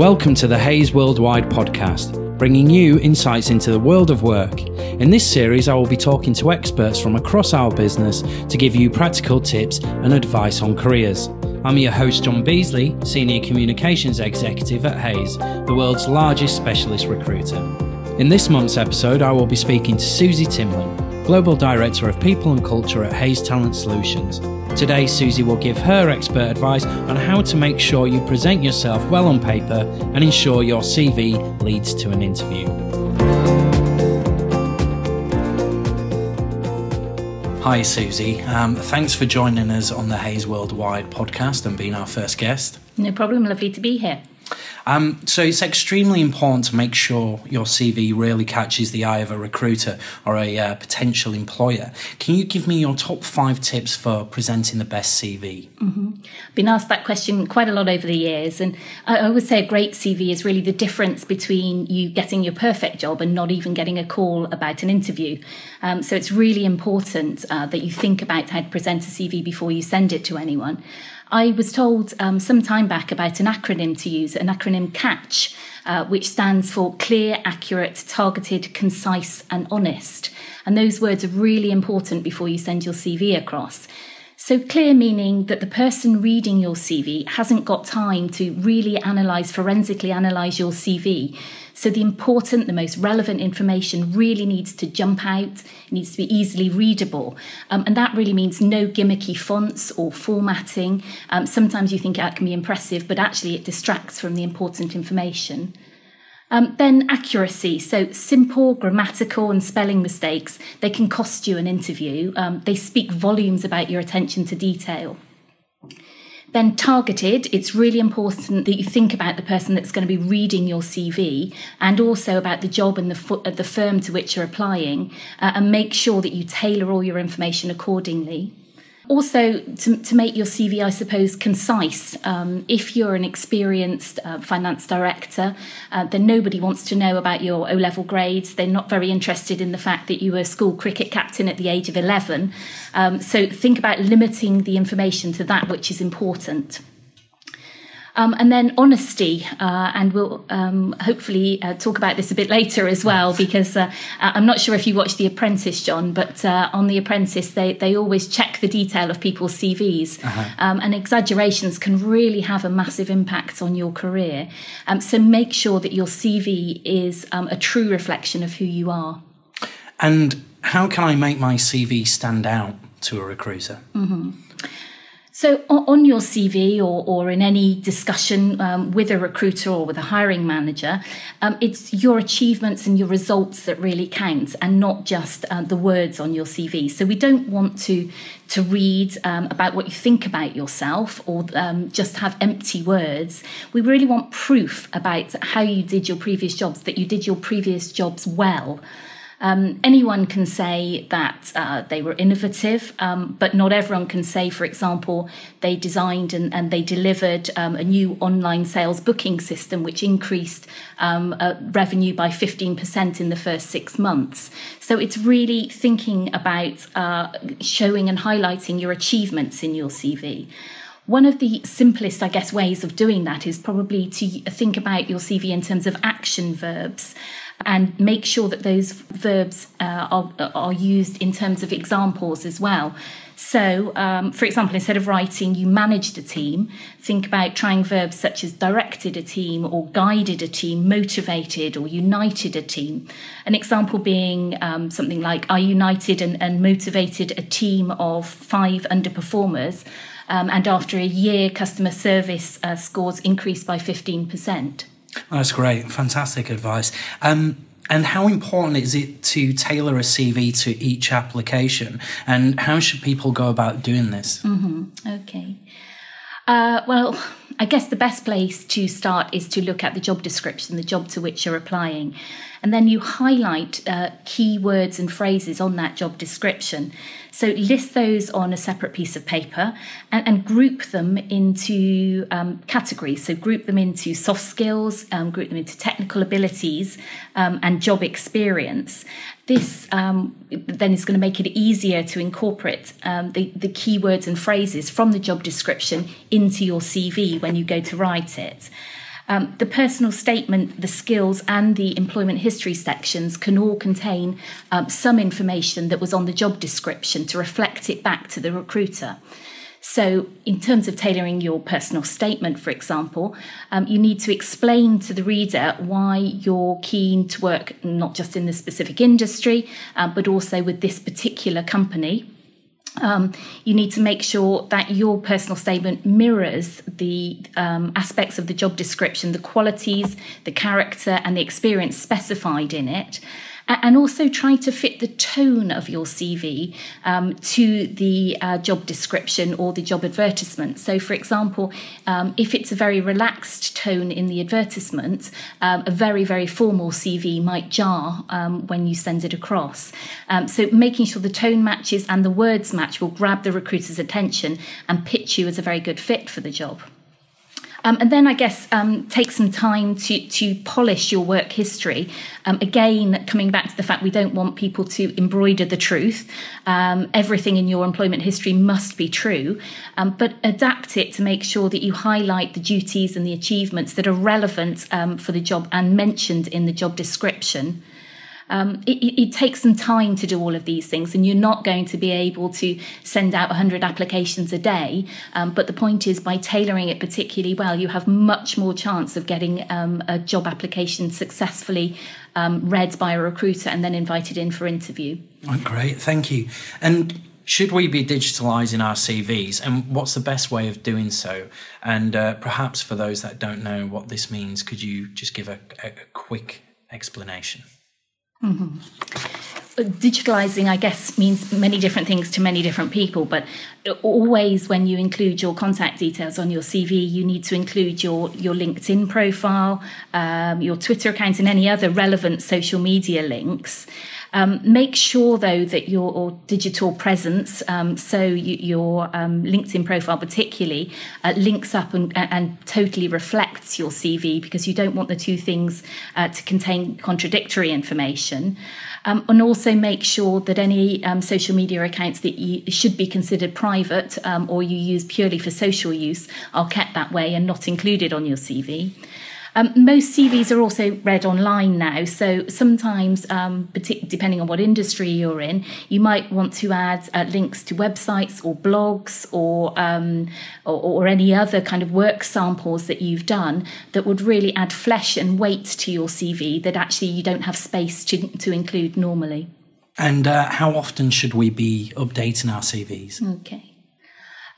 Welcome to the Hays Worldwide podcast, bringing you insights into the world of work. In this series, I will be talking to experts from across our business to give you practical tips and advice on careers. I'm your host, John Beasley, Senior Communications Executive at Hays, the world's largest specialist recruiter. In this month's episode, I will be speaking to Susie Timlin, Global Director of People and Culture at Hays Talent Solutions. Today, Susie will give her expert advice on how to make sure you present yourself well on paper and ensure your CV leads to an interview. Hi, Susie. Um, thanks for joining us on the Hays Worldwide podcast and being our first guest. No problem. Lovely to be here. Um, so it's extremely important to make sure your CV really catches the eye of a recruiter or a uh, potential employer. Can you give me your top five tips for presenting the best CV? Mm-hmm. Been asked that question quite a lot over the years, and I, would say a great CV is really the difference between you getting your perfect job and not even getting a call about an interview. Um, so it's really important uh, that you think about how to present a CV before you send it to anyone. I was told um, some time back about an acronym to use, an acronym CATCH, uh, which stands for clear, accurate, targeted, concise, and honest. And those words are really important before you send your CV across. So, clear meaning that the person reading your CV hasn't got time to really analyse, forensically analyse your CV. So the important, the most relevant information really needs to jump out, needs to be easily readable. Um, and that really means no gimmicky fonts or formatting. Um, sometimes you think that can be impressive, but actually it distracts from the important information. Um, then accuracy. So simple grammatical and spelling mistakes, they can cost you an interview. Um, they speak volumes about your attention to detail. Then targeted, it's really important that you think about the person that's going to be reading your CV and also about the job and the, uh, the firm to which you're applying uh, and make sure that you tailor all your information accordingly also to, to make your CV, I suppose, concise. Um, if you're an experienced uh, finance director, uh, then nobody wants to know about your O level grades. They're not very interested in the fact that you were school cricket captain at the age of 11. Um, so think about limiting the information to that which is important. Um, and then honesty, uh, and we'll um, hopefully uh, talk about this a bit later as well, because uh, I'm not sure if you watch The Apprentice, John, but uh, on The Apprentice, they, they always check the detail of people's CVs, uh-huh. um, and exaggerations can really have a massive impact on your career. Um, so make sure that your CV is um, a true reflection of who you are. And how can I make my CV stand out to a recruiter? Mm-hmm. So, on your CV or, or in any discussion um, with a recruiter or with a hiring manager, um, it's your achievements and your results that really count, and not just uh, the words on your CV. So, we don't want to to read um, about what you think about yourself or um, just have empty words. We really want proof about how you did your previous jobs, that you did your previous jobs well. Um, anyone can say that uh, they were innovative, um, but not everyone can say, for example, they designed and, and they delivered um, a new online sales booking system which increased um, uh, revenue by 15% in the first six months. So it's really thinking about uh, showing and highlighting your achievements in your CV. One of the simplest, I guess, ways of doing that is probably to think about your CV in terms of action verbs and make sure that those verbs uh, are, are used in terms of examples as well. So, um, for example, instead of writing you managed a team, think about trying verbs such as directed a team or guided a team, motivated or united a team. An example being um, something like I united and, and, motivated a team of five underperformers, um, and after a year, customer service uh, scores increased by 15%. That's great. Fantastic advice. Um, and how important is it to tailor a CV to each application? And how should people go about doing this? Mm-hmm. Okay. Uh, well, I guess the best place to start is to look at the job description, the job to which you're applying. And then you highlight uh, key words and phrases on that job description. So list those on a separate piece of paper and, and group them into um, categories. So group them into soft skills, um, group them into technical abilities, um, and job experience. This um, then is going to make it easier to incorporate um, the, the keywords and phrases from the job description into your CV when you go to write it. Um, the personal statement, the skills, and the employment history sections can all contain um, some information that was on the job description to reflect it back to the recruiter. So, in terms of tailoring your personal statement, for example, um, you need to explain to the reader why you're keen to work not just in the specific industry, uh, but also with this particular company. Um, you need to make sure that your personal statement mirrors the um, aspects of the job description, the qualities, the character, and the experience specified in it and also try to fit the tone of your CV um, to the uh, job description or the job advertisement. So, for example, um, if it's a very relaxed tone in the advertisement, um, a very, very formal CV might jar um, when you send it across. Um, so, making sure the tone matches and the words match will grab the recruiter's attention and pitch you as a very good fit for the job. Um, and then I guess um, take some time to, to polish your work history. Um, again, coming back to the fact we don't want people to embroider the truth. Um, everything in your employment history must be true, um, but adapt it to make sure that you highlight the duties and the achievements that are relevant um, for the job and mentioned in the job description. Um, it, it, takes some time to do all of these things, and you're not going to be able to send out 100 applications a day. Um, but the point is, by tailoring it particularly well, you have much more chance of getting um, a job application successfully um, read by a recruiter and then invited in for interview. Oh, great, thank you. And should we be digitalizing our CVs and what's the best way of doing so? And uh, perhaps for those that don't know what this means, could you just give a, a quick explanation? Mm-hmm. Digitalizing, I guess, means many different things to many different people, but always when you include your contact details on your CV, you need to include your, your LinkedIn profile, um, your Twitter account, and any other relevant social media links. Um, make sure, though, that your digital presence, um, so you, your um, LinkedIn profile particularly, uh, links up and, and, totally reflects your CV because you don't want the two things uh, to contain contradictory information. Um, and also make sure that any um, social media accounts that you should be considered private or you use purely for social use are kept that way and not included on your CV. Um, most CVs are also read online now, so sometimes, um, depending on what industry you're in, you might want to add uh, links to websites or blogs or, um, or, or any other kind of work samples that you've done that would really add flesh and weight to your CV that actually you don't have space to, to include normally. And uh, how often should we be updating our CVs? Okay.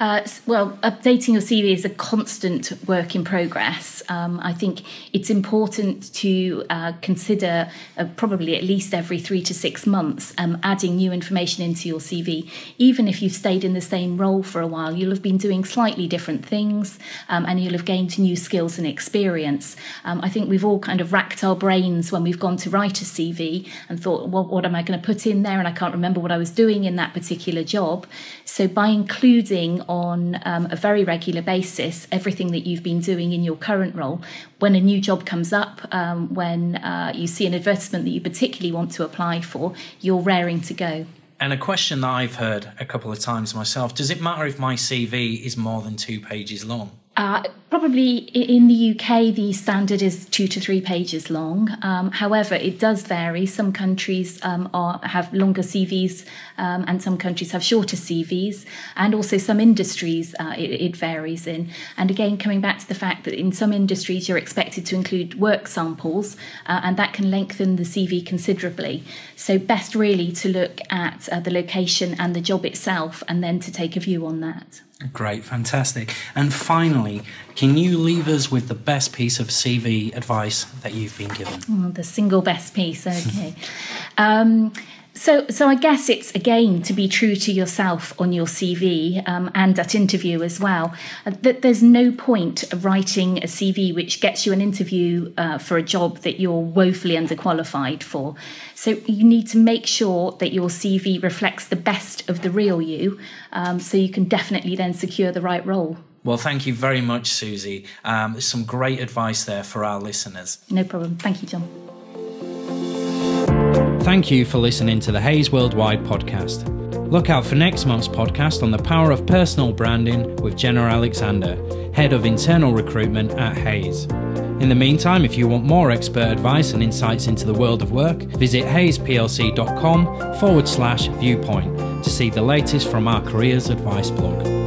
Uh, well, updating your CV is a constant work in progress. Um, I think it's important to uh, consider uh, probably at least every three to six months um, adding new information into your CV. Even if you've stayed in the same role for a while, you'll have been doing slightly different things um, and you'll have gained new skills and experience. Um, I think we've all kind of racked our brains when we've gone to write a CV and thought, well, what am I going to put in there? And I can't remember what I was doing in that particular job. So by including on um, a very regular basis everything that you've been doing in your current role. When a new job comes up, um, when uh, you see an advertisement that you particularly want to apply for, you're raring to go. And a question that I've heard a couple of times myself does it matter if my CV is more than two pages long? Uh, probably in the UK, the standard is two to three pages long. Um, however, it does vary. Some countries um, are, have longer CVs, um, and some countries have shorter CVs, and also some industries uh, it, it, varies in. And again, coming back to the fact that in some industries you're expected to include work samples, uh, and that can lengthen the CV considerably. So, best really to look at uh, the location and the job itself, and then to take a view on that. Great, fantastic. And finally, can you leave us with the best piece of CV advice that you've been given? Oh, the single best piece, okay. um, so, so I guess it's again to be true to yourself on your CV um, and at interview as well. Uh, that there's no point writing a CV which gets you an interview uh, for a job that you're woefully underqualified for. So you need to make sure that your CV reflects the best of the real you, um, so you can definitely then secure the right role. Well, thank you very much, Susie. Um, some great advice there for our listeners. No problem. Thank you, John. Thank you for listening to the Hays Worldwide podcast. Look out for next month's podcast on the power of personal branding with Jenna Alexander, Head of Internal Recruitment at Hays. In the meantime, if you want more expert advice and insights into the world of work, visit haysplc.com forward slash viewpoint to see the latest from our careers advice blog.